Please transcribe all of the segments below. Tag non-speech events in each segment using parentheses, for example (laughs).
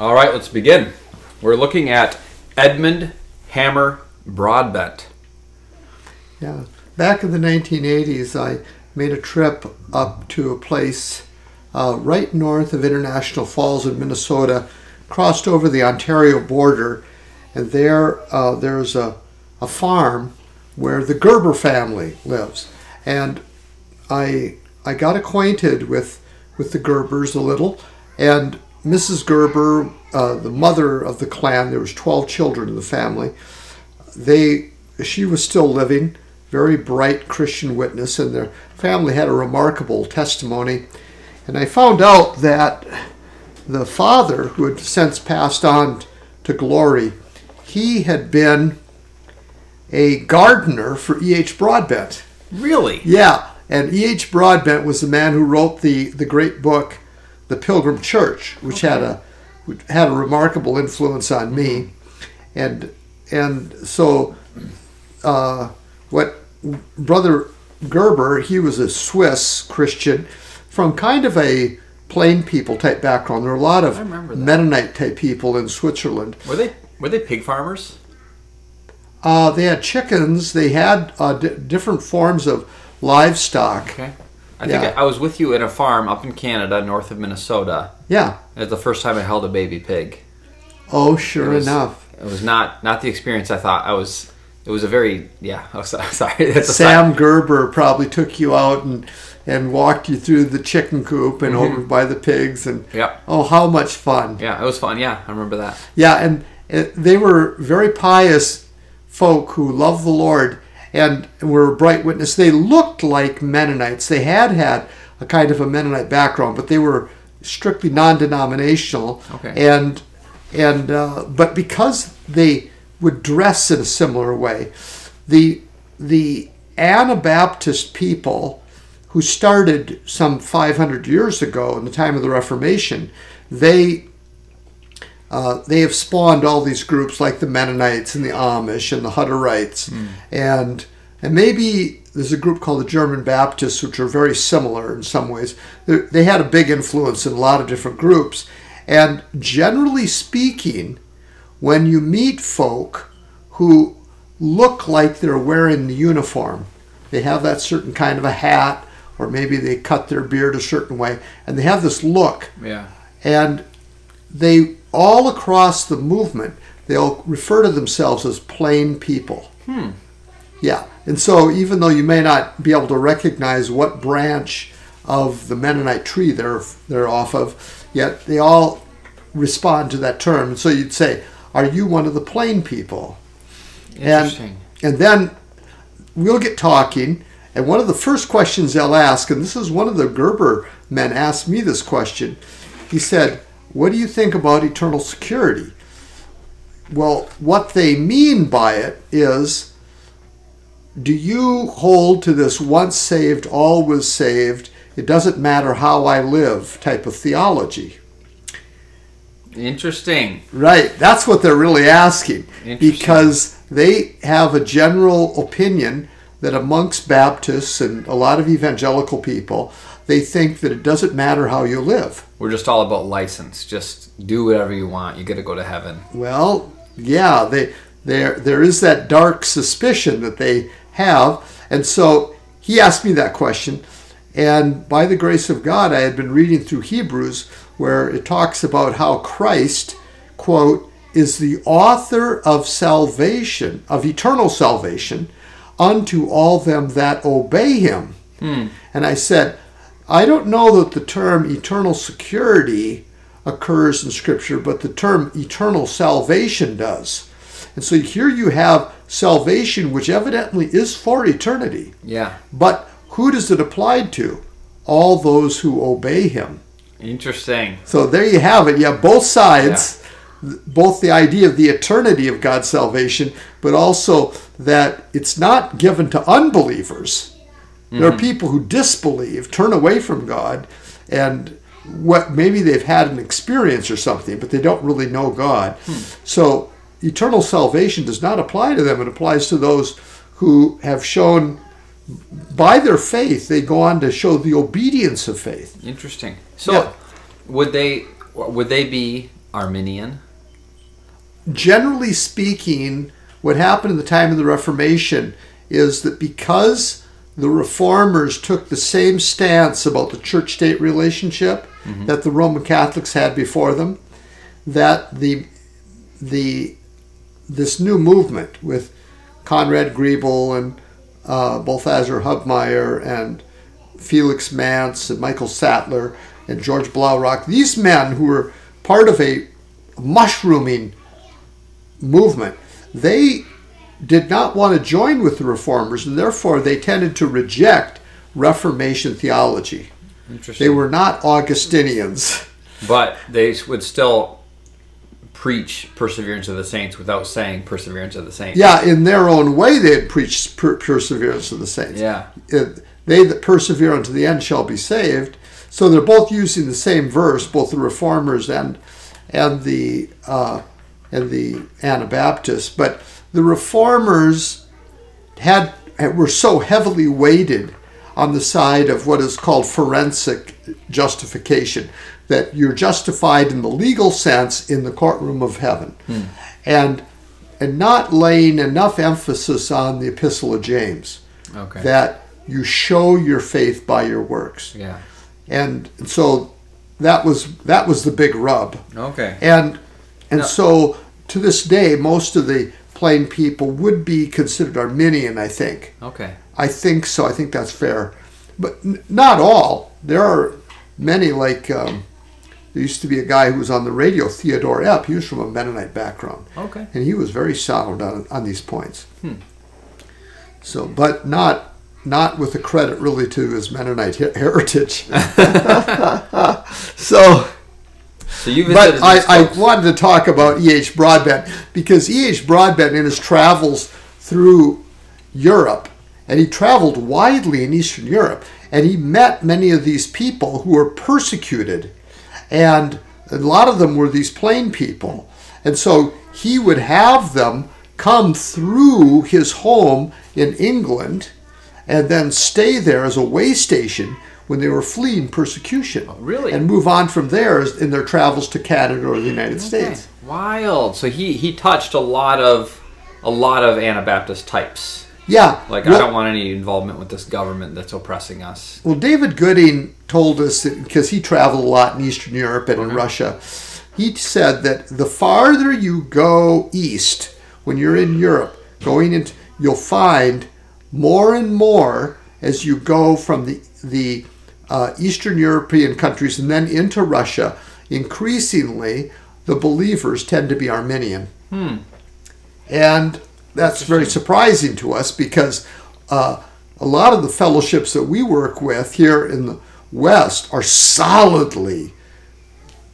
All right, let's begin. We're looking at Edmund Hamer Broadbent. Yeah. Back in the 1980s, I made a trip up to a place uh, right north of International Falls in Minnesota, crossed over the Ontario border, and there uh, there's a, a farm where the Gerber family lives. And I I got acquainted with with the Gerbers a little, and Mrs. Gerber, uh, the mother of the clan, there was 12 children in the family. They she was still living, very bright Christian witness, and their family had a remarkable testimony. And I found out that the father, who had since passed on to glory, he had been a gardener for E.H. Broadbent. Really? Yeah, and E.H. Broadbent was the man who wrote the, the great book, The Pilgrim Church, which had a which had a remarkable influence on me, and and so uh, what Brother Gerber, he was a Swiss Christian from kind of a plain people type background. There are a lot of I remember that. Mennonite type people in Switzerland. Were they were they pig farmers? Uh, they had chickens. They had uh, d- different forms of livestock. Okay. I think. I, I was with you at a farm up in Canada, north of Minnesota. Yeah. It was the first time I held a baby pig. Oh, sure It was- enough. It was not not the experience I thought. I was. It was a very yeah. (laughs) Oh, so- sorry. That's Sam Gerber probably took you out and and walked you through the chicken coop and Mm-hmm. over by the pigs and Yeah. oh how much fun Yeah, it was fun. Yeah, I remember that. yeah and uh, they were very pious folk who loved the Lord and were a bright witness. They looked like Mennonites. They had had a kind of a Mennonite background but they were strictly non-denominational. Okay. and and uh, but because they would dress in a similar way the the Anabaptist people who started some 500 years ago in the time of the Reformation, they uh, they have spawned all these groups like the Mennonites and the Amish and the Hutterites, and and maybe there's a group called the German Baptists, which are very similar in some ways. They they had a big influence in a lot of different groups, and generally speaking, when you meet folk who look like they're wearing the uniform, they have that certain kind of a hat, or maybe they cut their beard a certain way, and they have this look Yeah. and they all across the movement they'll refer to themselves as plain people Hmm. yeah and so even though you may not be able to recognize what branch of the mennonite tree they're they're off of yet they all respond to that term and so you'd say are you one of the plain people Interesting. and then we'll get talking, and one of the first questions they'll ask, and this is one of the Gerber men asked me this question. He said, What do you think about eternal security? Well, what they mean by it is do you hold to this once saved, always saved, it doesn't matter how I live type of theology? Interesting. Right, that's what they're really asking. Because they have a general opinion that amongst Baptists and a lot of evangelical people, they think that it doesn't matter how you live. We're just all about license. Just do whatever you want. You get to go to heaven. Well, yeah, they there there is that dark suspicion that they have. And so he asked me that question, and by the grace of God, I had been reading through Hebrews where it talks about how Christ, quote, is the author of salvation, of eternal salvation, unto all them that obey him. Hmm. And I said, I don't know that the term eternal security occurs in Scripture, but the term eternal salvation does. And so here you have salvation, which evidently is for eternity. Yeah. But who does it apply to? All those who obey him. Interesting. So there you have it. You have both sides, th- both the idea of the eternity of God's salvation, but also that it's not given to unbelievers. There are mm-hmm. people who disbelieve, turn away from God, and what maybe they've had an experience or something, but they don't really know God. Hmm. So eternal salvation does not apply to them. It applies to those who have shown by their faith, they go on to show the obedience of faith. Interesting. So, Yeah. would they would they be Arminian? generally speaking, what happened in the time of the Reformation is that because the reformers took the same stance about the church state relationship that the Roman Catholics had before them, that the the this new movement with Conrad Grebel and uh, Balthasar Hubmaier and Felix Manz and Michael Sattler and George Blaurock, these men who were part of a mushrooming movement, they did not want to join with the reformers, and therefore they tended to reject Reformation theology. They were not Augustinians. but they would still preach perseverance of the saints without saying perseverance of the saints. Yeah, in their own way, they had preached per- perseverance of the saints. Yeah. It- they that persevere unto the end shall be saved. So they're both using the same verse, both the reformers and and the uh, and the Anabaptists. But the reformers had were so heavily weighted on the side of what is called forensic justification that you're justified in the legal sense in the courtroom of heaven hmm. and and not laying enough emphasis on the epistle of James Okay. that you show your faith by your works yeah. and so that was that was the big rub Okay. and and No. so to this day most of the plain people would be considered arminian i think. Okay. i think so. I think that's fair. But n- not all. There are many like um, there used to be a guy who was on the radio theodore epp. He was from a mennonite background. Okay. and he was very sound on, on these points. Hmm. so but not not with the credit really to his mennonite heritage. (laughs) (laughs) (laughs) So So you but I, I wanted to talk about E.H. Broadbent because E.H. Broadbent, in his travels through Europe, and he traveled widely in Eastern Europe, and he met many of these people who were persecuted, and a lot of them were these plain people, and so he would have them come through his home in England, and then stay there as a way station when they were fleeing persecution. Oh, really? And move on from there in their travels to Canada or the United Okay. States. Wild. So he he touched a lot of a lot of Anabaptist types. Yeah. Like well, I don't want any involvement with this government that's oppressing us. Well, David Gooding told us because he traveled a lot in Eastern Europe and in Russia, he said that the farther you go east, when you're in Europe, going into, you'll find more and more as you go from the the uh, Eastern European countries and then into Russia. Increasingly, the believers tend to be Arminian. And that's very surprising to us because uh, a lot of the fellowships that we work with here in the West are solidly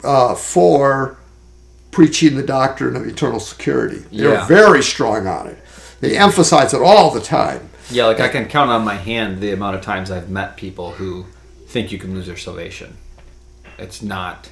uh, for preaching the doctrine of eternal security. They're Yeah. very strong on it. They emphasize it all the time. Yeah, like I can count on my hand the amount of times I've met people who think you can lose their salvation. It's not.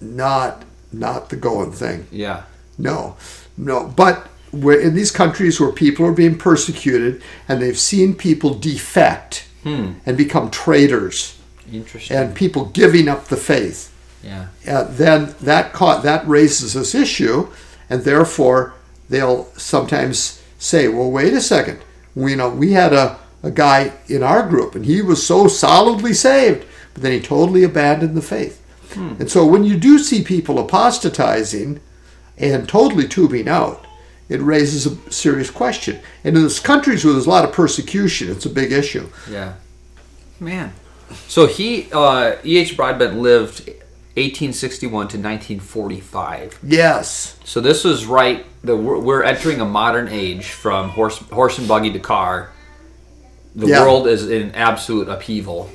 Not not the going thing. Yeah. No, no. But in these countries where people are being persecuted and they've seen people defect and become traitors Interesting. and people giving up the faith, yeah. uh, then that ca- that raises this issue, and therefore they'll sometimes say, "Well, wait a second. We know we had a, a guy in our group, and he was so solidly saved, but then he totally abandoned the faith." And so when you do see people apostatizing and totally tubing out, it raises a serious question. And in those countries where there's a lot of persecution, it's a big issue. Yeah. Man. So he, uh, E.H. Broadbent lived 1861 to 1945. Yes. So this was right. The we're, we're entering a modern age from horse horse and buggy to car. The Yeah. world is in absolute upheaval.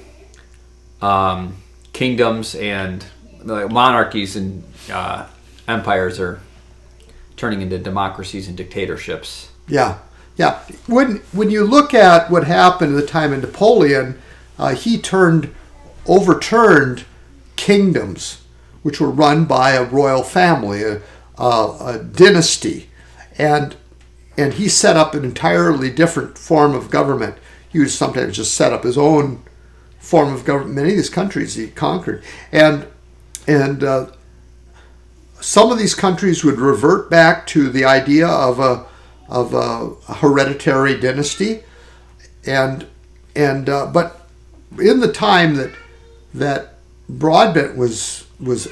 Um, kingdoms and like, monarchies and uh, empires are turning into democracies and dictatorships. Yeah, yeah. When when you look at what happened at the time of Napoleon, uh, he turned overturned kingdoms which were run by a royal family, a, a, a dynasty, and and he set up an entirely different form of government. He would sometimes just set up his own form of government. Many of these countries he conquered, and and uh, some of these countries would revert back to the idea of a of a hereditary dynasty, and and uh, but in the time that that Broadbent was was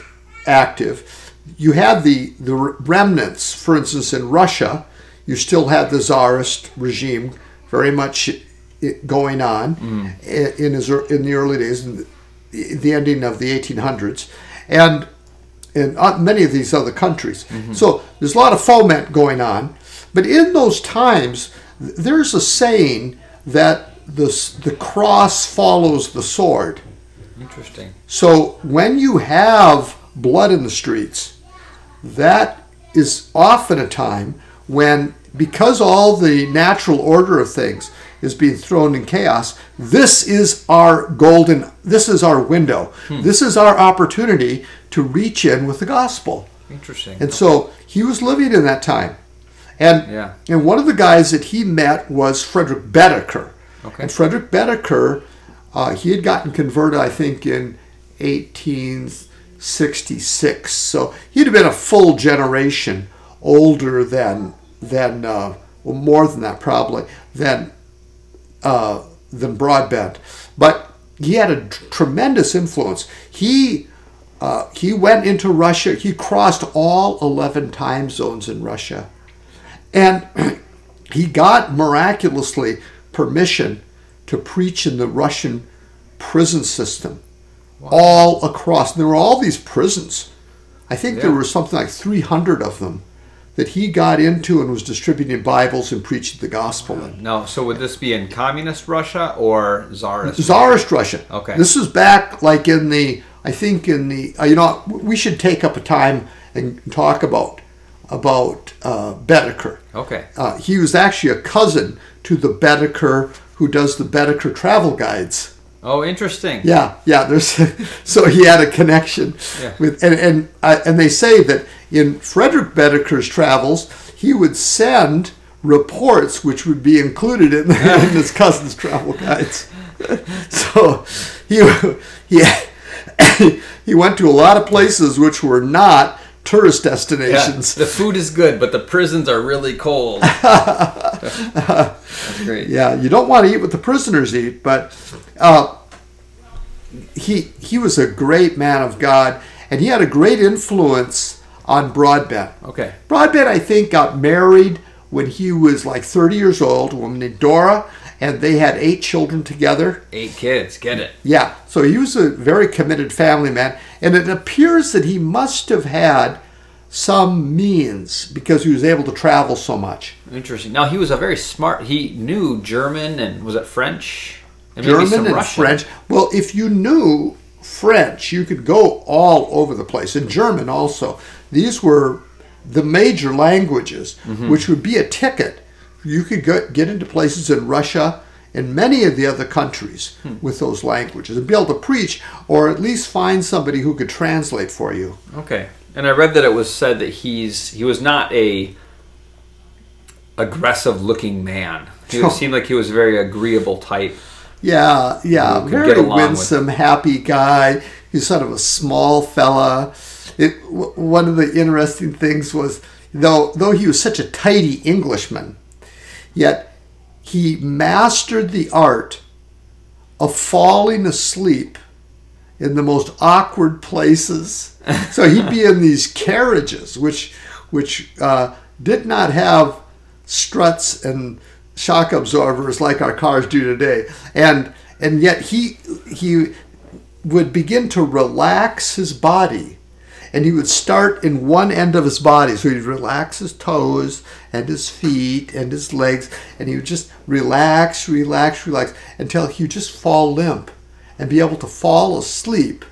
active, you had the the remnants. For instance, in Russia, you still had the czarist regime very much going on in his in the early days, in the, ending of the 1800s, and in uh, many of these other countries. So there's a lot of foment going on, but in those times, there's a saying that the the cross follows the sword. Interesting. So when you have blood in the streets, that is often a time when, because all the natural order of things is being thrown in chaos, this is our golden, this is our window. This is our opportunity to reach in with the gospel. Interesting. And so he was living in that time. And, Yeah. and one of the guys that he met was Frederick Baedeker. Okay. And Frederick Baedeker, uh, he had gotten converted, I think, in 1866. So he'd have been a full generation older than, than uh, well, more than that probably, than, uh, than Broadbent. But he had a tremendous influence. He uh, he went into Russia. He crossed all 11 time zones in Russia. And (clears throat) he got miraculously permission to preach in the Russian prison system all across. There were all these prisons. I think there were something like 300 of them that he got into and was distributing Bibles and preaching the gospel in. No, so would this be in communist Russia or czarist? Tsarist Russia. Okay. This is back like in the, I think in the, uh, you know, we should take up a time and talk about about uh, Baedeker. Okay. Uh, he was actually a cousin to the Baedeker who does the Baedeker travel guides. Oh, interesting. Yeah, yeah. There's (laughs) so he had a connection Yeah. with, and and uh, and they say that in Frederick Baedeker's travels, he would send reports which would be included in, (laughs) in his cousin's travel guides. (laughs) so he he he went to a lot of places which were not tourist Yeah, destinations. the food is good, but the prisons are really cold. That's great. (laughs) Yeah, you don't want to eat what the prisoners eat, but uh, he he was a great man of God, and he had a great influence on Broadbent. Okay. Broadbent, I think, got married when he was like 30 years old, a woman named Dora, and they had eight children together. Eight kids. Get it. Yeah, so he was a very committed family man, and it appears that he must have had some means because he was able to travel so much. Interesting. Now he was a very smart. He knew German and was it French? And German and Russian. French. Well, if you knew French, you could go all over the place. And German also. These were the major languages, Mm-hmm. which would be a ticket. You could go, get into places in Russia and many of the other countries Hmm. with those languages and be able to preach or at least find somebody who could translate for you. Okay. And I read that it was said that he's he was not a aggressive looking man. He (laughs) seemed like he was a very agreeable type. Yeah, yeah, very along with- winsome, happy guy. He's sort of a small fella. It w- one of the interesting things was though though he was such a tidy Englishman, yet he mastered the art of falling asleep in the most awkward places. (laughs) so he'd be in these carriages, which which uh, did not have struts and shock absorbers like our cars do today, and and yet he he would begin to relax his body. And he would start in one end of his body. So he'd relax his toes and his feet and his legs. And he would just relax, relax, relax until he would just fall limp and be able to fall asleep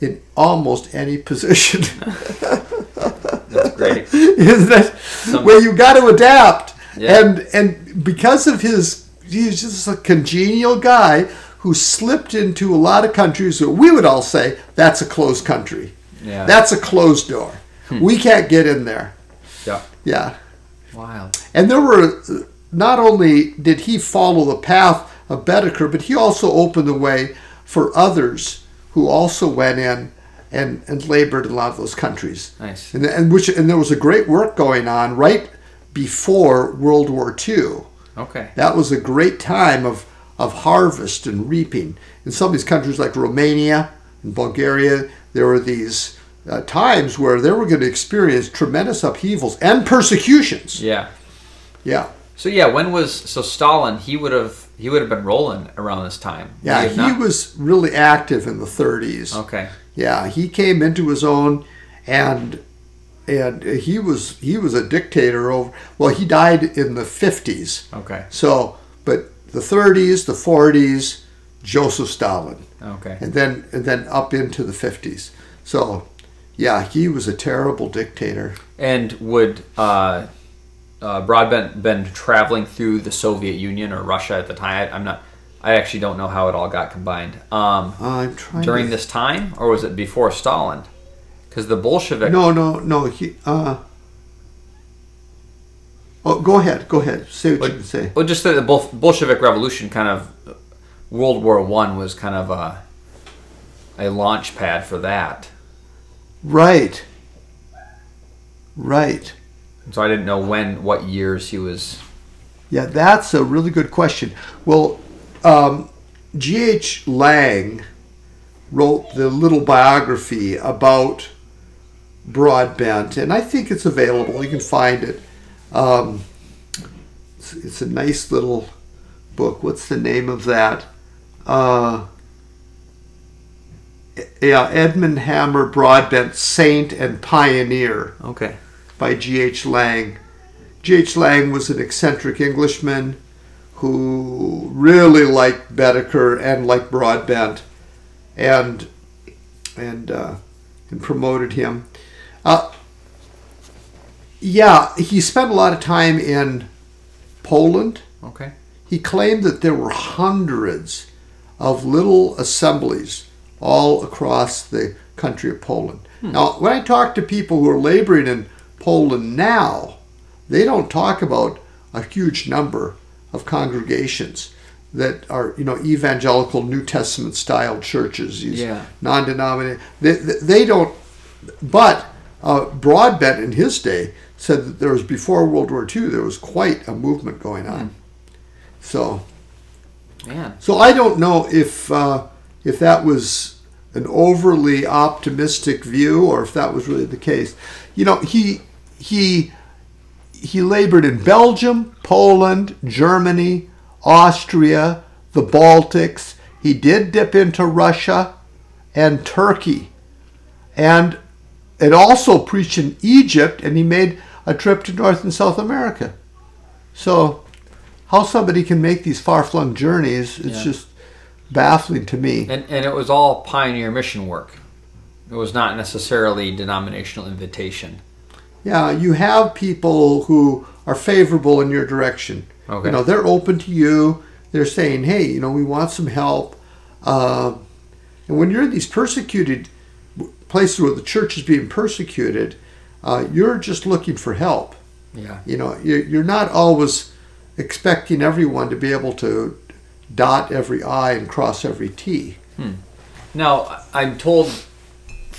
in almost any position. (laughs) That's great. (laughs) Isn't that where you got to adapt? Yeah. And and because of his, he's just a congenial guy who slipped into a lot of countries that we would all say that's a closed country. Yeah. That's a closed door. Hmm. We can't get in there. yeah. Yeah. Wild. And there were not only did he follow the path of Baedeker, but he also opened the way for others who also went in and, and labored in a lot of those countries. Nice. And, and which and there was a great work going on right before World War II. Okay. That was a great time of, of harvest and reaping. In some of these countries like Romania and Bulgaria, there were these uh, times where they were going to experience tremendous upheavals and persecutions. Yeah. Yeah. So yeah, when was so Stalin? He would have he would have been rolling around this time. Yeah, he not? was really active in the 30s. Okay. Yeah, he came into his own, and and he was he was a dictator over. Well, he died in the 50s. Okay. So, but the 30s, the 40s, Joseph Stalin. Okay. and then and then up into the 50s. So, yeah, he was a terrible dictator. And would uh, uh, Broadbent been traveling through the Soviet Union or Russia at the time? I, I'm not. I actually don't know how it all got combined. Um, I'm trying during to, this time, or was it before Stalin? Because the Bolshevik. No, no, no. He. Uh, oh, go ahead. Go ahead. Say what, you can say. Well, just that the Bol- Bolshevik Revolution kind of World War One was kind of a a launch pad for that. Right. Right. So I didn't know when, what years he was. Yeah, that's a really good question. Well, um, G.H. Lang wrote the little biography about Broadbent, and I think it's available. You can find it. Um, it's, it's a nice little book. What's the name of that? Uh, yeah, Edmund Hamer Broadbent, Saint and Pioneer Okay. By G.H. Lang. G.H. Lang was an eccentric Englishman who really liked Baedeker and liked Broadbent and and uh, and promoted him. Uh, yeah, he spent a lot of time in Poland. Okay. He claimed that there were hundreds of little assemblies all across the country of Poland. Now, when I talk to people who are laboring in Poland now, they don't talk about a huge number of congregations that are, you know, evangelical New Testament style churches, these Yeah. non-denominational. They, they, they don't. But uh, Broadbent in his day said that there was before World War II there was quite a movement going on. So Man. so I don't know if uh, if that was an overly optimistic view or if that was really the case. You know, he he he labored in Belgium, Poland, Germany, Austria, the Baltics. He did dip into Russia and Turkey. And it also preached in Egypt and he made a trip to North and South America. So how somebody can make these far-flung journeys it's Yeah. just baffling to me And and it was all pioneer mission work. It was not necessarily denominational invitation. Yeah you have people who are favorable in your direction Okay. you know they're open to you they're saying hey you know we want some help uh, and when you're in these persecuted places where the church is being persecuted uh, you're just looking for help Yeah. you know you're you're not always expecting everyone to be able to dot every i and cross every t Now I'm told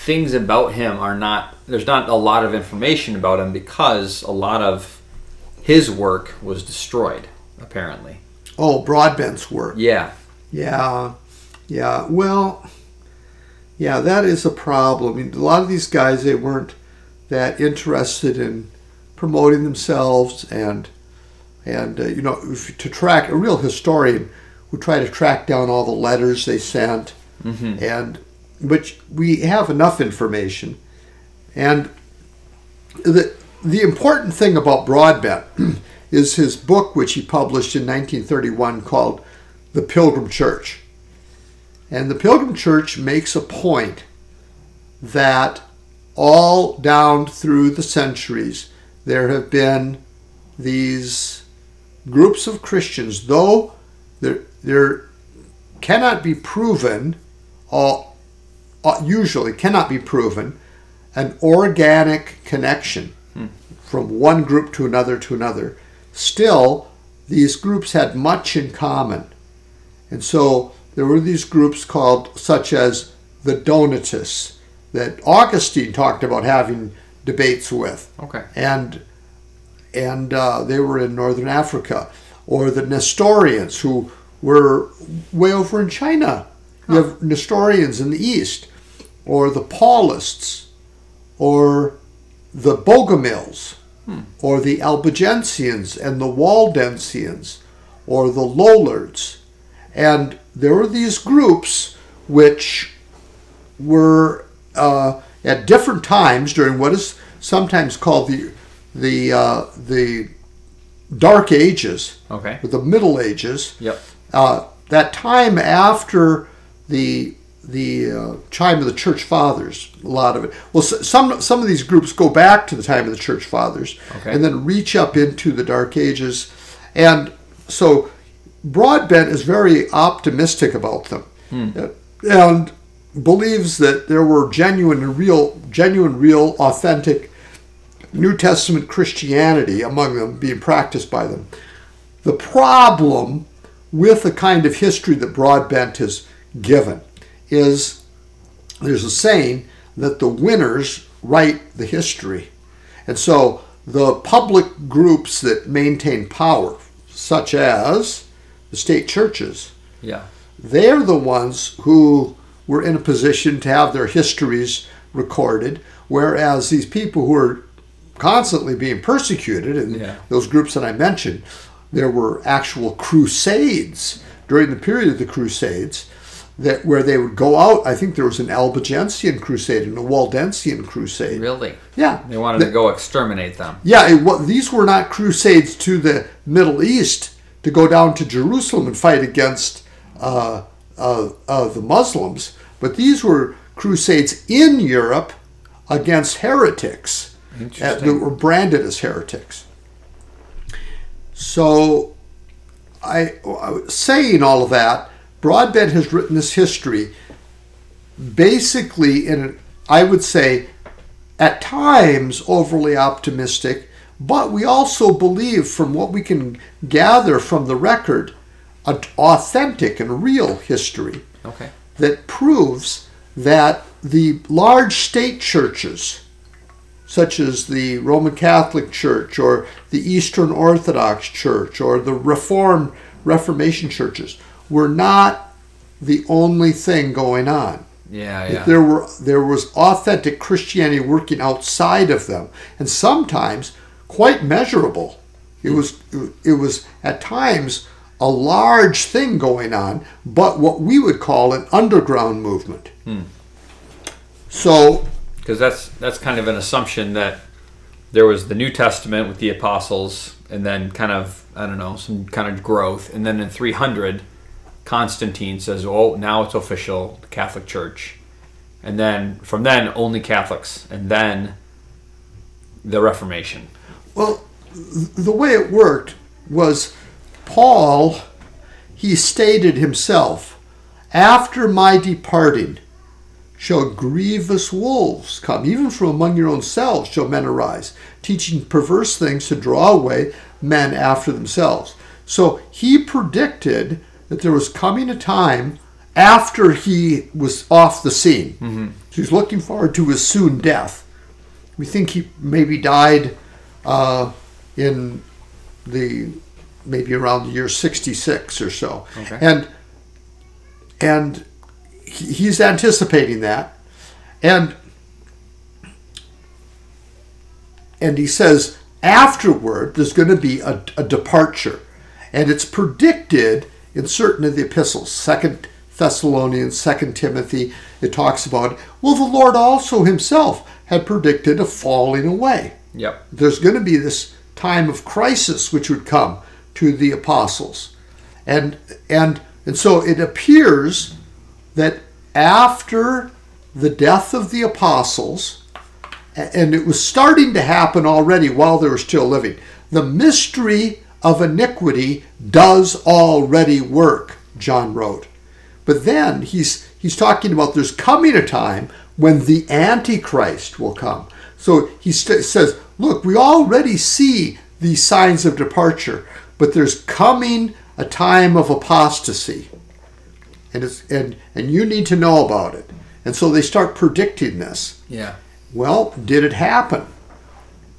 things about him are not. There's not a lot of information about him because a lot of his work was destroyed. Apparently. oh broadbent's work Yeah. Yeah, yeah. Well, yeah, that is a problem. I mean, a lot of these guys they weren't that interested in promoting themselves, and and uh, you know, if, to track a real historian would try to track down all the letters they sent, and but we have enough information, and the the important thing about Broadbent (clears throat) is his book, which he published in 1931, called "The Pilgrim Church." And the Pilgrim Church makes a point that all down through the centuries there have been these groups of Christians, though there there cannot be proven, all uh, usually cannot be proven, an organic connection from one group to another to another. Still, these groups had much in common. And so there were these groups called, such as the Donatists, that Augustine talked about having debates with, Okay. and and uh, they were in northern Africa, or the Nestorians who were way over in China. You have Nestorians in the east, or the Paulists, or the Bogomils, or the Albigensians and the Waldensians, or the Lollards. And there were these groups which were uh, at different times during what is sometimes called the the uh, the Dark Ages, Okay. or the Middle Ages. Yep. Uh, that time after the the uh, time of the church fathers, a lot of it. Well, some some of these groups go back to the time of the church fathers, Okay. and then reach up into the Dark Ages, and so Broadbent is very optimistic about them, Uh, and believes that there were genuine and real, genuine, real, authentic New Testament Christianity among them being practiced by them. The problem with the kind of history that Broadbent has given is there's a saying that the winners write the history. And so the public groups that maintain power, such as the state churches, Yeah. they're the ones who were in a position to have their histories recorded, whereas these people who are constantly being persecuted, and Yeah. those groups that I mentioned, there were actual crusades during the period of the crusades that where they would go out. I think there was an Albigensian crusade and a Waldensian crusade. Really? Yeah, They wanted to go exterminate them. yeah, it, wa these were not crusades to the Middle East to go down to Jerusalem and fight against uh, uh, uh, the Muslims, but these were crusades in Europe against heretics uh, that were branded as heretics. So, I, I saying all of that, Broadbent has written this history basically in, I would say, at times overly optimistic, but we also believe from what we can gather from the record, an authentic and real history Okay. that proves that the large state churches, such as the Roman Catholic Church or the Eastern Orthodox Church or the Reformed Reformation churches, were not the only thing going on. Yeah, yeah. There were there was authentic Christianity working outside of them, and sometimes quite measurable. It was it was at times a large thing going on, but what we would call an underground movement. Hmm. So Because that's that's kind of an assumption that there was the New Testament with the apostles, and then kind of I don't know some kind of growth, and then in 300, Constantine says, "Oh, now it's official, the Catholic Church," and then from then only Catholics, and then the Reformation. Well, the way it worked was Paul, he stated himself, after my departing shall grievous wolves come, even from among your own selves shall men arise, teaching perverse things to draw away men after themselves. So he predicted that there was coming a time after he was off the scene. So he's looking forward to his soon death. We think he maybe died uh, in the maybe around the year 66 or so. Okay. And and he's anticipating that. And and he says afterward there's going to be a, a departure and it's predicted in certain of the epistles second thessalonians second timothy it talks about well the lord also himself had predicted a falling away Yep. there's going to be this time of crisis which would come to the apostles and and and so it appears that after the death of the apostles and it was starting to happen already while they were still living the mystery of iniquity does already work john wrote but then he's he's talking about there's coming a time when the antichrist will come so he st- says look we already see these signs of departure but there's coming a time of apostasy and it's and and you need to know about it And so they start predicting this. Yeah. Well, did it happen?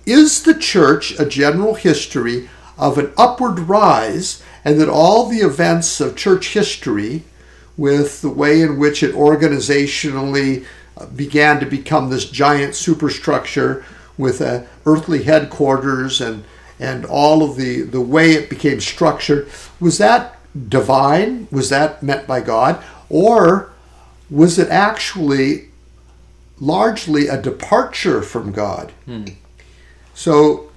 Is the church a general history of an upward rise, and that all the events of church history, with the way in which it organizationally uh, began to become this giant superstructure with a earthly headquarters and and all of the the way it became structured, was that divine? Was that meant by God, or was it actually largely a departure from God? So,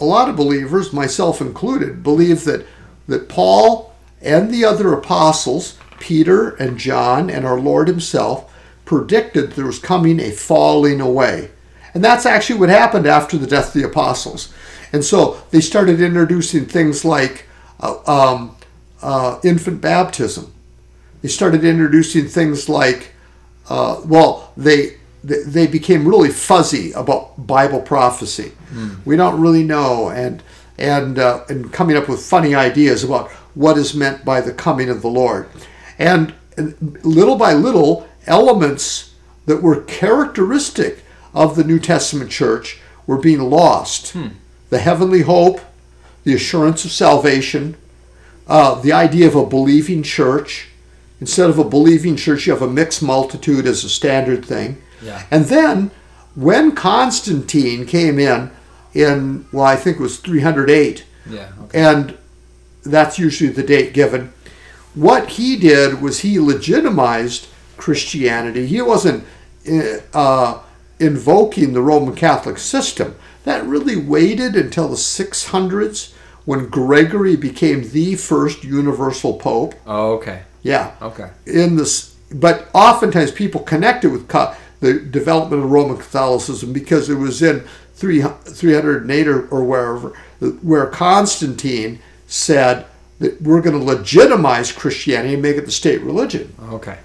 a lot of believers, myself included, believe that, that Paul and the other apostles, Peter and John and our Lord Himself, predicted there was coming a falling away. And that's actually what happened after the death of the apostles. And so they started introducing things like uh, um, uh, infant baptism. They started introducing things like, uh, well, they they- became really fuzzy about Bible prophecy. We don't really know, and and uh, and coming up with funny ideas about what is meant by the coming of the Lord, and and little by little, elements that were characteristic of the New Testament church were being lost. The heavenly hope, the assurance of salvation, uh, the idea of a believing church. Instead of a believing church, you have a mixed multitude as a standard thing. Yeah. And then when Constantine came in, in, well, I think it was 308, Yeah. Okay. and that's usually the date given. What he did was he legitimized Christianity. He wasn't uh, uh, invoking the Roman Catholic system. That really waited until the 600s when Gregory became the first universal pope. Oh, okay. Yeah Okay. in this, but oftentimes people connect it with ca- the development of Roman Catholicism because it was in 3, 308 or, or wherever, where Constantine said that we're going to legitimize Christianity and make it the state religion. Okay.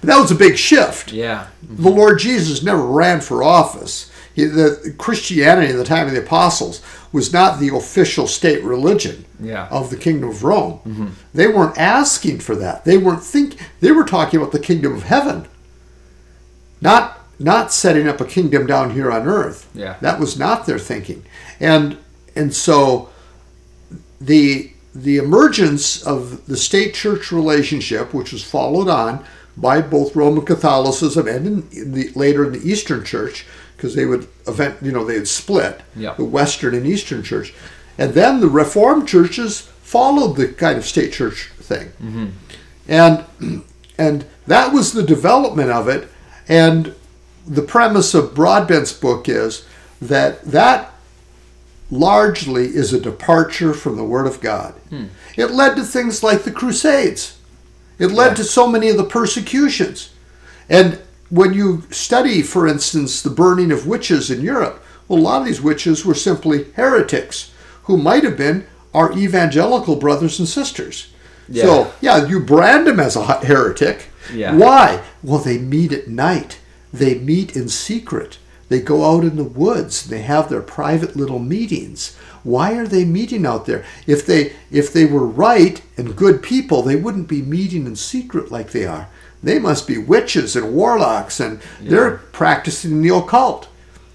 But that was a big shift. Yeah. The Lord Jesus never ran for office. He, the Christianity in the time of the apostles was not the official state religion Yeah. of the kingdom of Rome. Mm-hmm. They weren't asking for that. They weren't think they were talking about the kingdom of heaven. Not not setting up a kingdom down here on earth. Yeah. That was not their thinking. And and so the the emergence of the state church relationship, which was followed on by both Roman Catholicism and in, the later in the Eastern Church, because they would event you know they would split Yeah. the Western and Eastern Church, and then the Reformed churches followed the kind of state church thing, mm-hmm. and and that was the development of it, and the premise of Broadbent's book is that that largely is a departure from the Word of God. Hmm. It led to things like the Crusades. It led Yeah. to so many of the persecutions. And when you study, for instance, the burning of witches in Europe, well, a lot of these witches were simply heretics who might have been our evangelical brothers and sisters. Yeah. So, yeah, you brand them as a heretic. Yeah. Why? Well, they meet at night. They meet in secret. They go out in the woods. They have their private little meetings. Why are they meeting out there? If they if they were right and good people, they wouldn't be meeting in secret like they are. They must be witches and warlocks, and they're practicing the occult.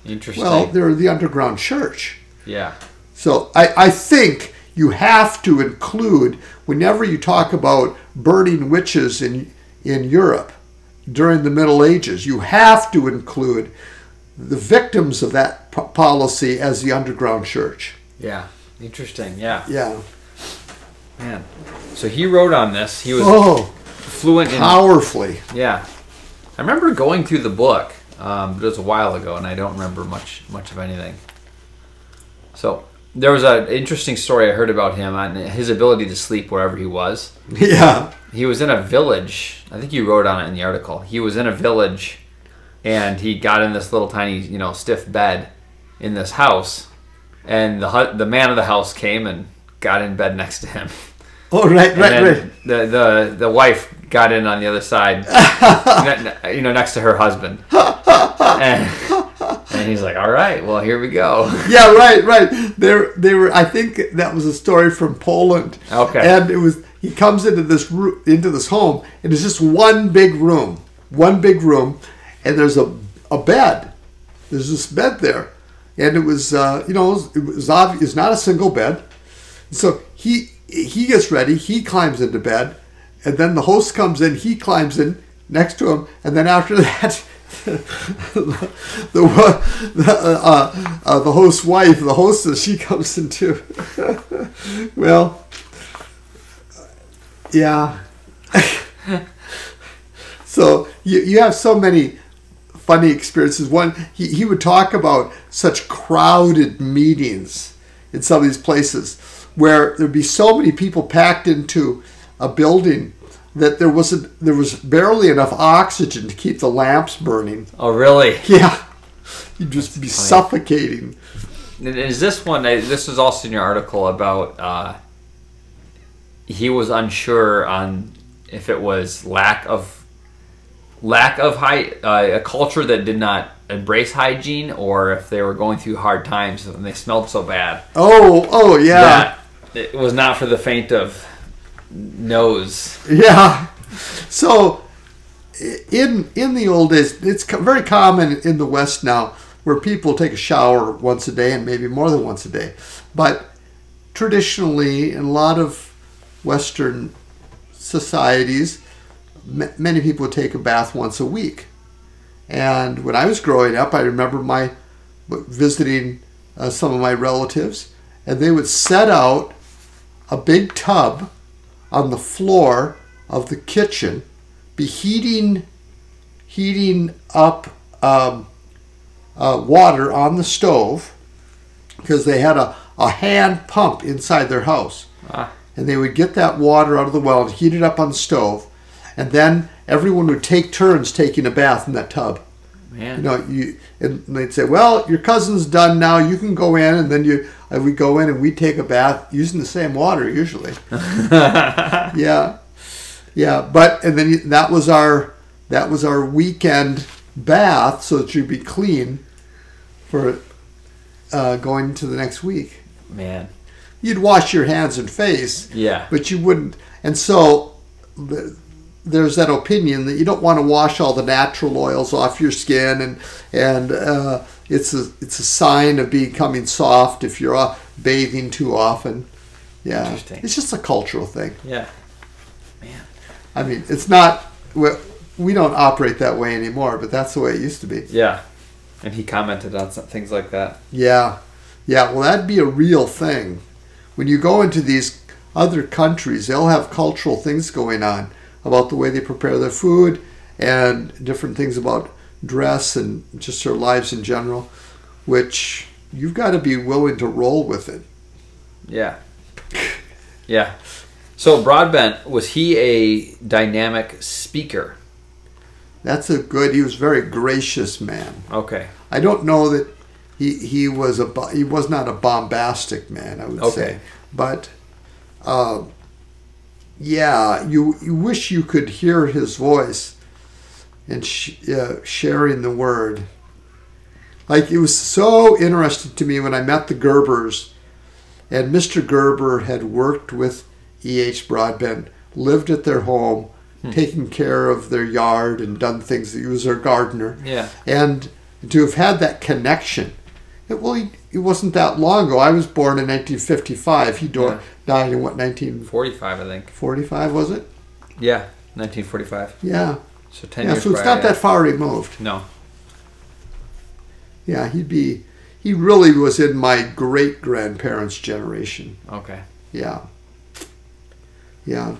Interesting. Well, they're the underground church. yeah. So I, I think you have to include whenever you talk about burning witches in in Europe during the Middle Ages, you have to include the victims of that po- policy as the underground church. Yeah. Interesting. Yeah. Yeah. Man. So he wrote on this. He was Oh, fluent in powerfully. Yeah, I remember going through the book, um, but it was a while ago, and I don't remember much much of anything. So there was an interesting story I heard about him and his ability to sleep wherever he was. (laughs) Yeah. He was in a village. I think you wrote on it in the article. He was in a village, and he got in this little tiny, you know, stiff bed in this house, and the the man of the house came and got in bed next to him. (laughs) Oh, right, right, right. the, the the wife got in on the other side, (laughs) ne- you know, next to her husband, (laughs) and, (laughs) and he's like, "All right, well, here we go." (laughs) Yeah, right, right. There, they were. I think that was a story from Poland. Okay. And it was. He comes into this ro- into this home, and it's just one big room, one big room, and there's a a bed. There's this bed there, and it was uh, you know it was obvious it's not a single bed. So he he gets ready, he climbs into bed, and then the host comes in, he climbs in next to him, and then after (laughs) that. The the, uh, uh, the host's wife, the hostess, she comes in too. (laughs) well, yeah. (laughs) so you, you have so many funny experiences. One, he, he would talk about such crowded meetings in some of these places where there'd be so many people packed into a building that there wasn't there was barely enough oxygen to keep the lamps burning. Oh, really? Yeah, you'd just be suffocating. And Is this one? uh, This was also in your article about. Uh, he was unsure on if it was lack of lack of high uh, a culture that did not embrace hygiene, or if they were going through hard times and they smelled so bad Oh, oh yeah, that it was not for the faint of nose. yeah. So in in the old days, it's very common in the West now where people take a shower once a day and maybe more than once a day. But traditionally, in a lot of Western societies, m- many people take a bath once a week. And when I was growing up, I remember my visiting uh, some of my relatives, and they would set out a big tub on the floor of the kitchen, be heating heating up um, uh, water on the stove because they had a, a hand pump inside their house. Ah. And they would get that water out of the well and heat it up on the stove. And then everyone would take turns taking a bath in that tub. Man, You know, you and they'd say, "Well, your cousin's done now. You can go in." And then you, uh, we go in and we take a bath using the same water usually. (laughs) yeah, yeah. But and then you- that was our that was our weekend bath, so that you'd be clean for uh, going to the next week. man, You'd wash your hands and face, yeah, but you wouldn't. And so the, there's that opinion that you don't want to wash all the natural oils off your skin, and and uh, it's a it's a sign of becoming soft if you're uh, bathing too often. Yeah, Interesting. it's just a cultural thing. yeah. Man. I mean, it's not we, we don't operate that way anymore, but that's the way it used to be. Yeah. And he commented on some things like that. Yeah, yeah. Well, that'd be a real thing. When you go into these other countries, they'll have cultural things going on about the way they prepare their food and different things about dress and just their lives in general, which you've got to be willing to roll with it. Yeah. Yeah. So Broadbent was he a dynamic speaker? That's a good. He was a very gracious man. Okay. I don't know that he he was a he was not a bombastic man. I would Okay. say, but uh, yeah, you you wish you could hear his voice and sh- uh, sharing the word. Like it was so interesting to me when I met the Gerbers, and Mr. Gerber had worked with E.H. Broadbent, lived at their home, taken care of their yard, and done things. He was their gardener Yeah. and to have had that connection. Well, he, it wasn't that long ago. I was born in 1955. He Yeah. died in what 1945 I think. 45, was it? Yeah. 1945. Yeah. So ten Yeah. years. So it's prior, not that far removed. No. Yeah, he'd be. He really was in my great grandparents' generation. Okay. Yeah. Yeah.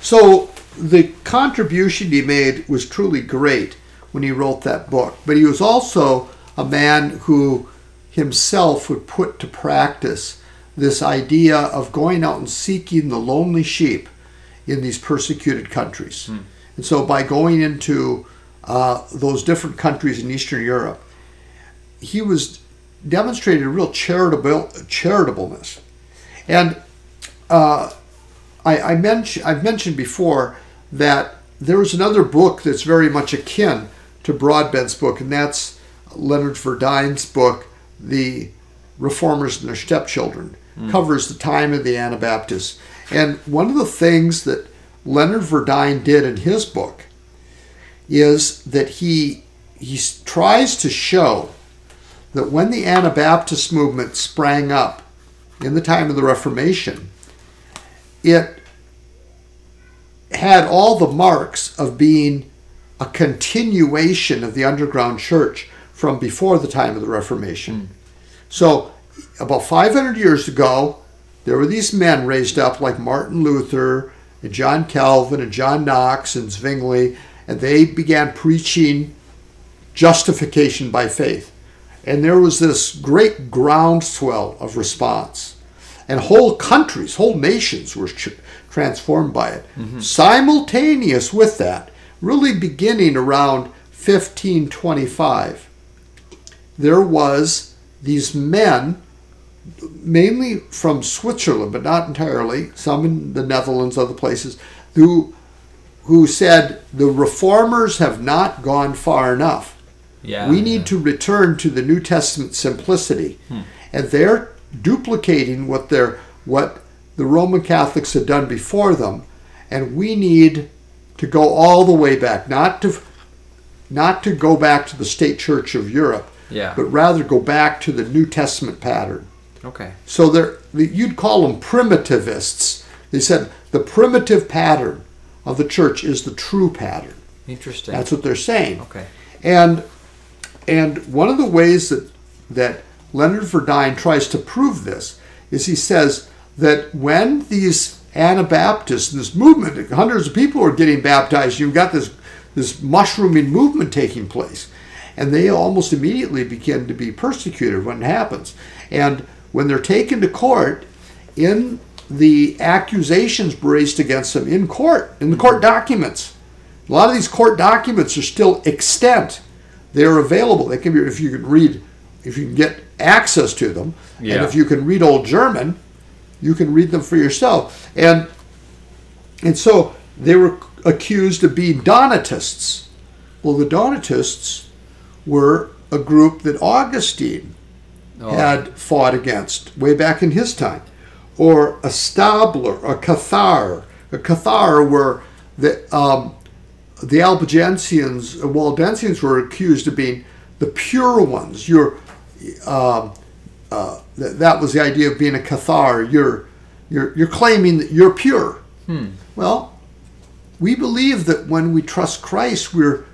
So the contribution he made was truly great when he wrote that book, but he was also a man who himself would put to practice this idea of going out and seeking the lonely sheep in these persecuted countries. And so by going into uh, those different countries in Eastern Europe, he was demonstrated a real charitable charitableness. And uh, I, I mentioned I've mentioned before that there is another book that's very much akin to Broadbent's book, and that's Leonard Verduin's book, The Reformers and Their Stepchildren. Hmm. Covers the time of the Anabaptists. And one of the things that Leonard Verdine did in his book is that he he tries to show that when the Anabaptist movement sprang up in the time of the Reformation, it had all the marks of being a continuation of the underground church from before the time of the Reformation. So, about 500 years ago, there were these men raised up like Martin Luther and John Calvin and John Knox and Zwingli, and they began preaching justification by faith. And there was this great groundswell of response. And whole countries, whole nations were ch- transformed by it. Mm-hmm. Simultaneous with that, really beginning around 1525, there was these men mainly from Switzerland, but not entirely, some in the Netherlands, other places, who who said the reformers have not gone far enough. Yeah. We need to return to the New Testament simplicity. Hmm. And they're duplicating what they're what the Roman Catholics had done before them, and we need to go all the way back, not to not to go back to the state church of Europe, Yeah. but rather go back to the New Testament pattern. Okay. So they're you'd call them primitivists. They said the primitive pattern of the church is the true pattern. Interesting. That's what they're saying. okay. And and one of the ways that that Leonard Verduin tries to prove this is he says that when these Anabaptists, this movement, hundreds of people are getting baptized, you've got this this mushrooming movement taking place. And they almost immediately begin to be persecuted when it happens. And when they're taken to court, in the accusations raised against them in court, in the court documents, a lot of these court documents are still extant. They're available. They can be if you can read, if you can get access to them, and if you can read Old German, you can read them for yourself. And and so they were accused of being Donatists. Well, the Donatists were a group that Augustine Oh, had fought against way back in his time. Or a Stabler, a Cathar. A Cathar were the, um, the Albigensians, uh, Waldensians were accused of being the pure ones. You're, um, uh, th- that was the idea of being a Cathar. You're, you're, you're claiming that you're pure. Well, we believe that when we trust Christ, we're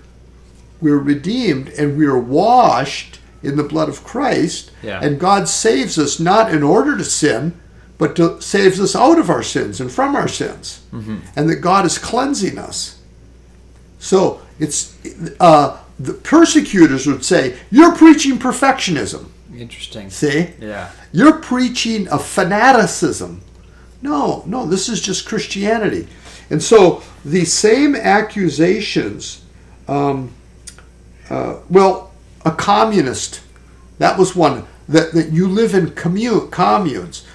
we're redeemed and we are washed in the blood of Christ. Yeah. And God saves us not in order to sin, but to saves us out of our sins and from our sins. And that God is cleansing us. So it's uh, the persecutors would say, You're preaching perfectionism. interesting. See? Yeah. You're preaching a fanaticism. No, no, this is just Christianity. And so the same accusations, um, uh, well, a communist, that was one, that, that you live in commu- communes.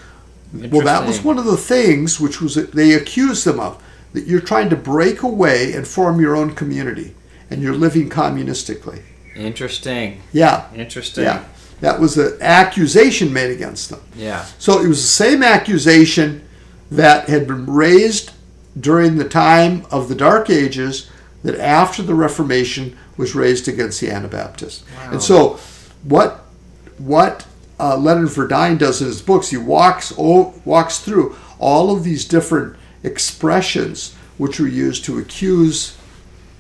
Well, that was one of the things which was they accused them of, that you're trying to break away and form your own community, and you're living communistically. Interesting. Yeah, Interesting. yeah. That was an accusation made against them. Yeah. So it was the same accusation that had been raised during the time of the Dark Ages that after the Reformation was raised against the Anabaptists. Wow. And so what what uh, Leonard Verduin does in his books, he walks o- walks through all of these different expressions which were used to accuse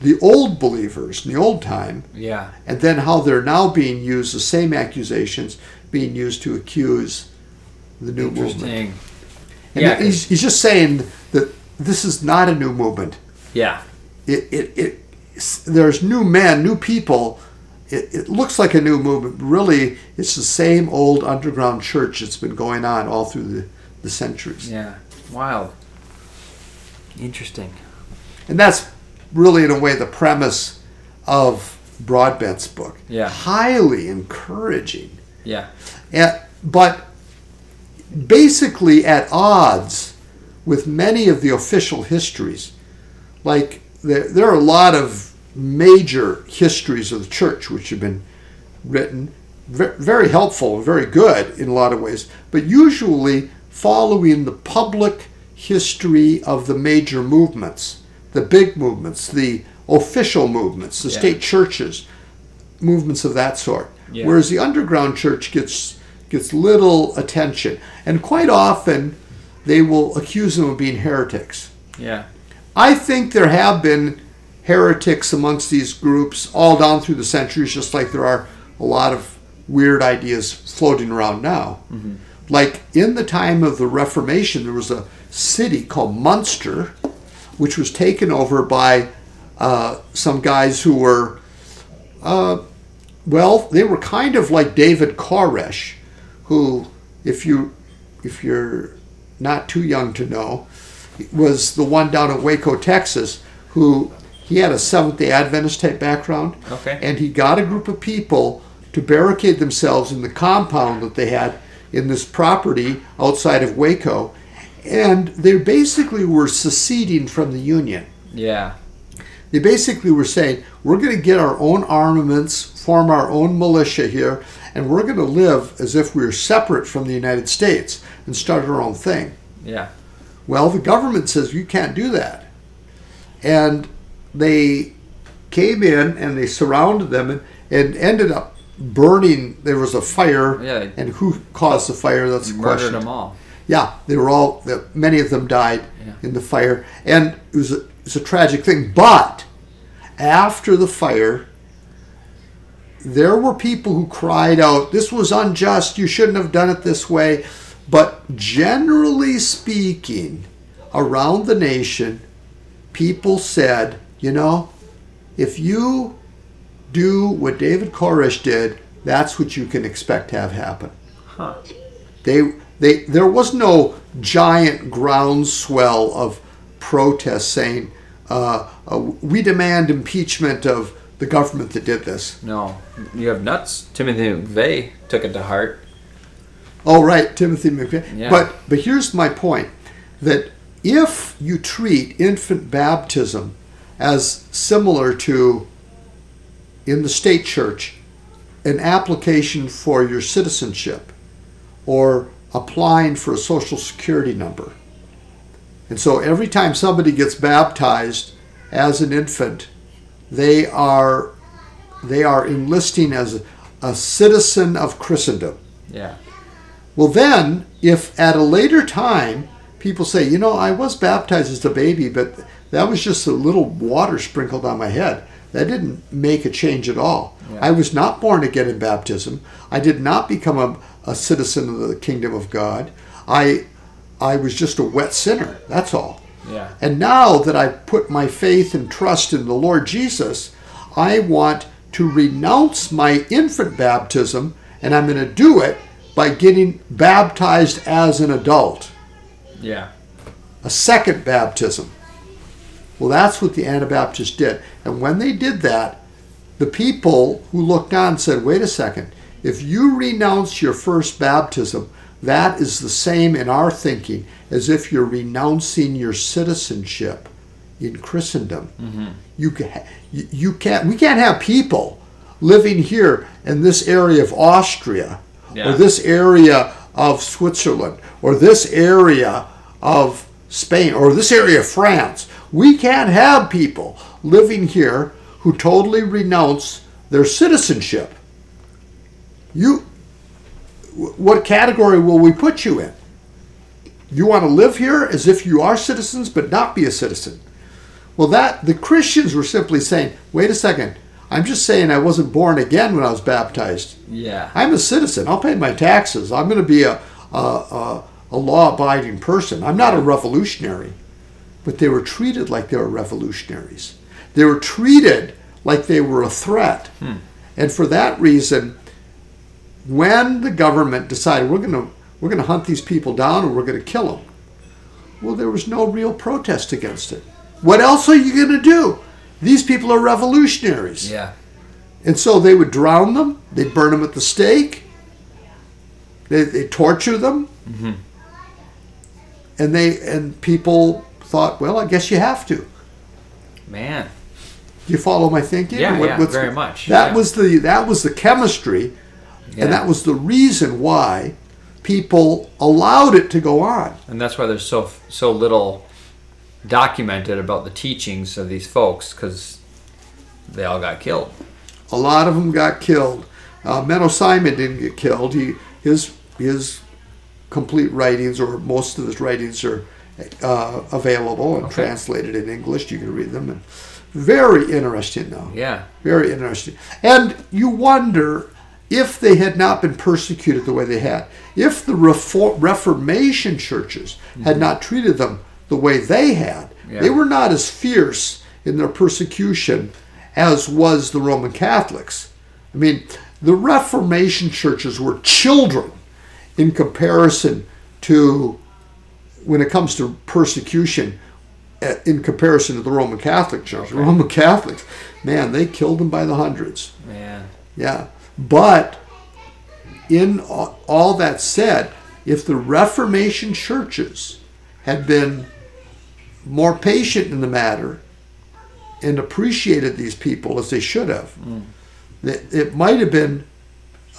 the old believers in the old time Yeah. and then how they're now being used, the same accusations being used to accuse the new movement. And Yeah, he's, he's just saying that this is not a new movement. Yeah. It, it, it, there's new men, new people. It, it looks like a new movement. Really, it's the same old underground church that's been going on all through the, the centuries. Yeah. Wild. Interesting. And that's really, in a way, the premise of Broadbent's book. Yeah. Highly encouraging. Yeah. At, but basically at odds with many of the official histories. Like there, there are a lot of major histories of the church which have been written, very helpful and very good in a lot of ways, but usually following the public history of the major movements, the big movements, the official movements, the Yeah. state churches, movements of that sort. Yeah. Whereas the underground church gets gets little attention, and quite often they will accuse them of being heretics. Yeah. I think there have been heretics amongst these groups all down through the centuries, just like there are a lot of weird ideas floating around now. Like in the time of the Reformation, there was a city called Munster, which was taken over by uh, some guys who were, uh, well, they were kind of like David Koresh, who, if you if you're not too young to know, was the one down in Waco, Texas, who he had a Seventh Day Adventist type background, Okay. and he got a group of people to barricade themselves in the compound that they had in this property outside of Waco, and they basically were seceding from the Union. Yeah. They basically were saying, we're going to get our own armaments, form our own militia here, and we're going to live as if we are separate from the United States and start our own thing. Yeah. Well, the government says you can't do that. And they came in and they surrounded them and, and ended up burning. There was a fire. Yeah, And who caused the fire? That's the Murdered question. them all. Yeah, they were all. The, many of them died Yeah. in the fire, and it was a, it was a tragic thing. But after the fire, there were people who cried out, "This was unjust. You shouldn't have done it this way." But generally speaking, around the nation, people said, "You know, if you do what David Koresh did, that's what you can expect to have happen." Huh. They, they, there was no giant groundswell of protests saying, uh, uh, "We demand impeachment of the government that did this." No. You have nuts. Timothy McVeigh took it to heart. Oh, right, Timothy McVeigh. Yeah. But but here's my point: that if you treat infant baptism as similar to in the state church an application for your citizenship or applying for a social security number. And so every time somebody gets baptized as an infant, they are they are enlisting as a, a citizen of Christendom. Yeah. Well, then, if at a later time people say, you know, I was baptized as a baby, but that was just a little water sprinkled on my head, that didn't make a change at all. Yeah. I was not born again in baptism. I did not become a, a citizen of the kingdom of God. I, I was just a wet sinner. That's all. Yeah. And now that I've put my faith and trust in the Lord Jesus, I want to renounce my infant baptism, and I'm going to do it by getting baptized as an adult, Yeah. a second baptism. Well, that's what the Anabaptists did. And when they did that, the people who looked on said, wait a second, if you renounce your first baptism, that is the same in our thinking as if you're renouncing your citizenship in Christendom. Mm-hmm. You, ca- you you can't. We can't have people living here in this area of Austria, Yeah. or this area of Switzerland, or this area of Spain, or this area of France. We can't have people living here who totally renounce their citizenship. You, what category will we put you in? You want to live here as if you are citizens, but not be a citizen. Well, that the Christians were simply saying, "Wait a second, I'm just saying I wasn't born again when I was baptized. Yeah. I'm a citizen. I'll pay my taxes. I'm going to be a a, a, a law-abiding person. I'm not a revolutionary." But they were treated like they were revolutionaries. They were treated like they were a threat, hmm. and for that reason, when the government decided we're going to we're going to hunt these people down and we're going to kill them, well, there was no real protest against it. What else are you going to do? These people are revolutionaries. Yeah. And so they would drown them, they'd burn them at the stake, they they torture them, mm-hmm. and they and people thought, well, I guess you have to. Man. Do you follow my thinking? Yeah, What- yeah, very much, That yeah. was the that was the chemistry, Yeah. and that was the reason why people allowed it to go on. And that's why there's so so little documented about the teachings of these folks, because they all got killed. A lot of them got killed. Uh, Menno Simon didn't get killed. He his his complete writings or most of his writings are uh, available and Okay. translated in English. You can read them. And very interesting, though. Yeah. Very interesting. And you wonder if they had not been persecuted the way they had, if the Refor- Reformation churches had not treated them the way they had, Mm-hmm. Yeah. they were not as fierce in their persecution as was the Roman Catholics. I mean, the Reformation churches were children in comparison to when it comes to persecution uh, in comparison to the Roman Catholic Church. The Roman Catholics, man, they killed them by the hundreds. Man. Yeah. But in all that said, if the Reformation churches had been more patient in the matter and appreciated these people as they should have, it, it might have been,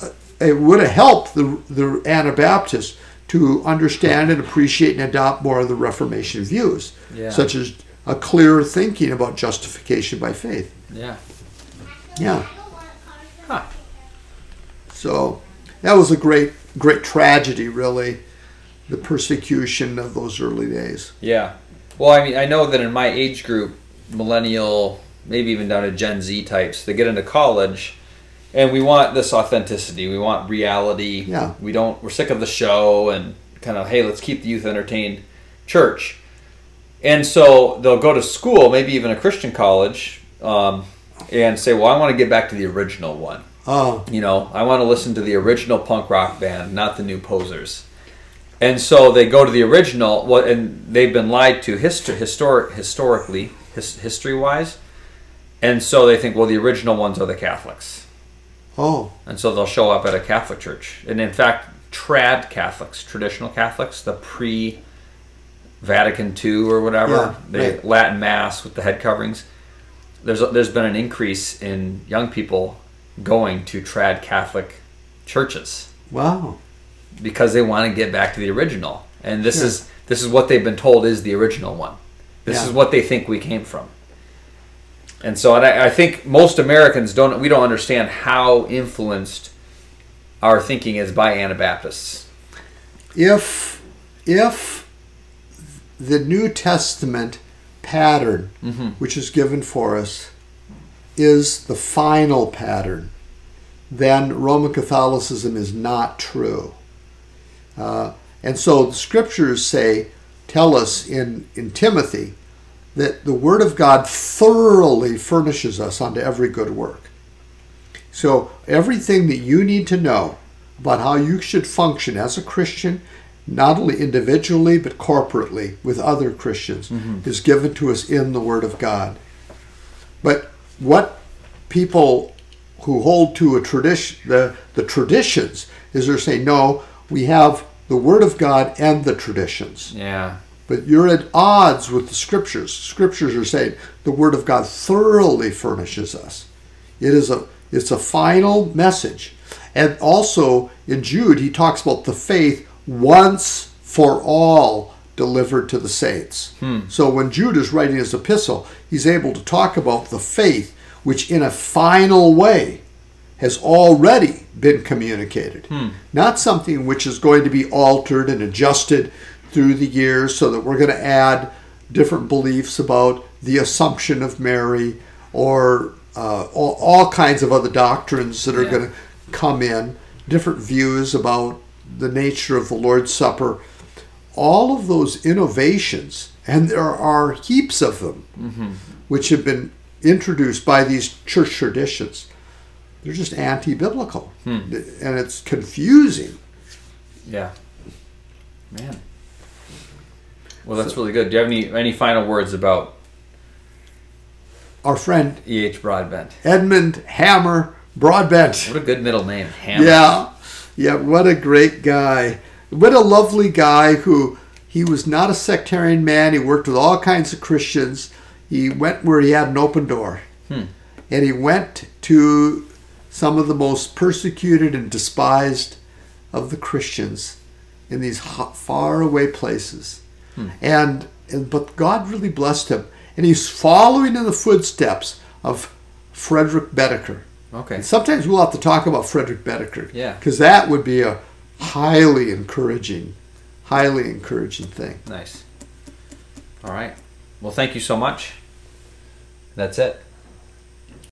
uh, it would have helped the, the Anabaptists to understand and appreciate and adopt more of the Reformation views, Yeah. such as a clearer thinking about justification by faith. Yeah. Yeah. Huh. So that was a great, great tragedy, really, the persecution of those early days. Yeah. Well, I mean, I know that in my age group, millennial, maybe even down to Gen Z types, they get into college, and we want this authenticity. We want reality. Yeah. We don't. We're sick of the show and kind of, hey, let's keep the youth entertained. Church. And so they'll go to school, maybe even a Christian college, um, and say, well, I want to get back to the original one. Oh, You know, I want to listen to the original punk rock band, not the new posers. And so they go to the original, what, and they've been lied to histo- historic, historically, his, history wise. And so they think, well, the original ones are the Catholics. Oh, And so they'll show up at a Catholic church. And in fact, trad Catholics, traditional Catholics, the pre Vatican II or whatever, Yeah, the right. Latin Mass with the head coverings, there's, there's been an increase in young people going to trad Catholic churches wow. because they want to get back to the original. And this Sure. is this is what they've been told is the original one. This Yeah. is what they think we came from. And so and I, I think most Americans don't we don't understand how influenced our thinking is by Anabaptists. If, if the New Testament pattern, which is given for us, is the final pattern, then Roman Catholicism is not true. Uh, and so the scriptures say, tell us in, in Timothy, that the Word of God thoroughly furnishes us unto every good work. So everything that you need to know about how you should function as a Christian, not only individually but corporately with other Christians, mm-hmm. is given to us in the Word of God. But what people who hold to a tradition, the, the traditions, is they're saying, no, we have the Word of God and the traditions. Yeah. But you're at odds with the scriptures. Scriptures are saying the Word of God thoroughly furnishes us. It is a it's a final message. And also in Jude he talks about the faith once for all delivered to the saints. Hmm. So when Jude is writing his epistle, he's able to talk about the faith which in a final way has already been communicated. Hmm. Not something which is going to be altered and adjusted through the years so that we're going to add different beliefs about the Assumption of Mary or uh, all, all kinds of other doctrines that are Yeah. going to come in, different views about the nature of the Lord's Supper. All of those innovations, and there are heaps of them, which have been introduced by these church traditions, they're just anti biblical. And it's confusing. Yeah. Man. Well, that's really good. Do you have any any final words about Our friend E.H. Broadbent? Edmund Hamer Broadbent. What a good middle name. Hammer. Yeah, yeah, what a great guy. What a lovely guy who he was not a sectarian man. He worked with all kinds of Christians. He went where he had an open door. And he went to some of the most persecuted and despised of the Christians in these hot, far And, and but God really blessed him. And he's following in the footsteps of Frederick Baedeker. Okay. And sometimes we'll have to talk about Frederick Baedeker. Yeah. Because that would be a highly encouraging, highly encouraging thing. Nice. All right. Well, thank you so much. That's it.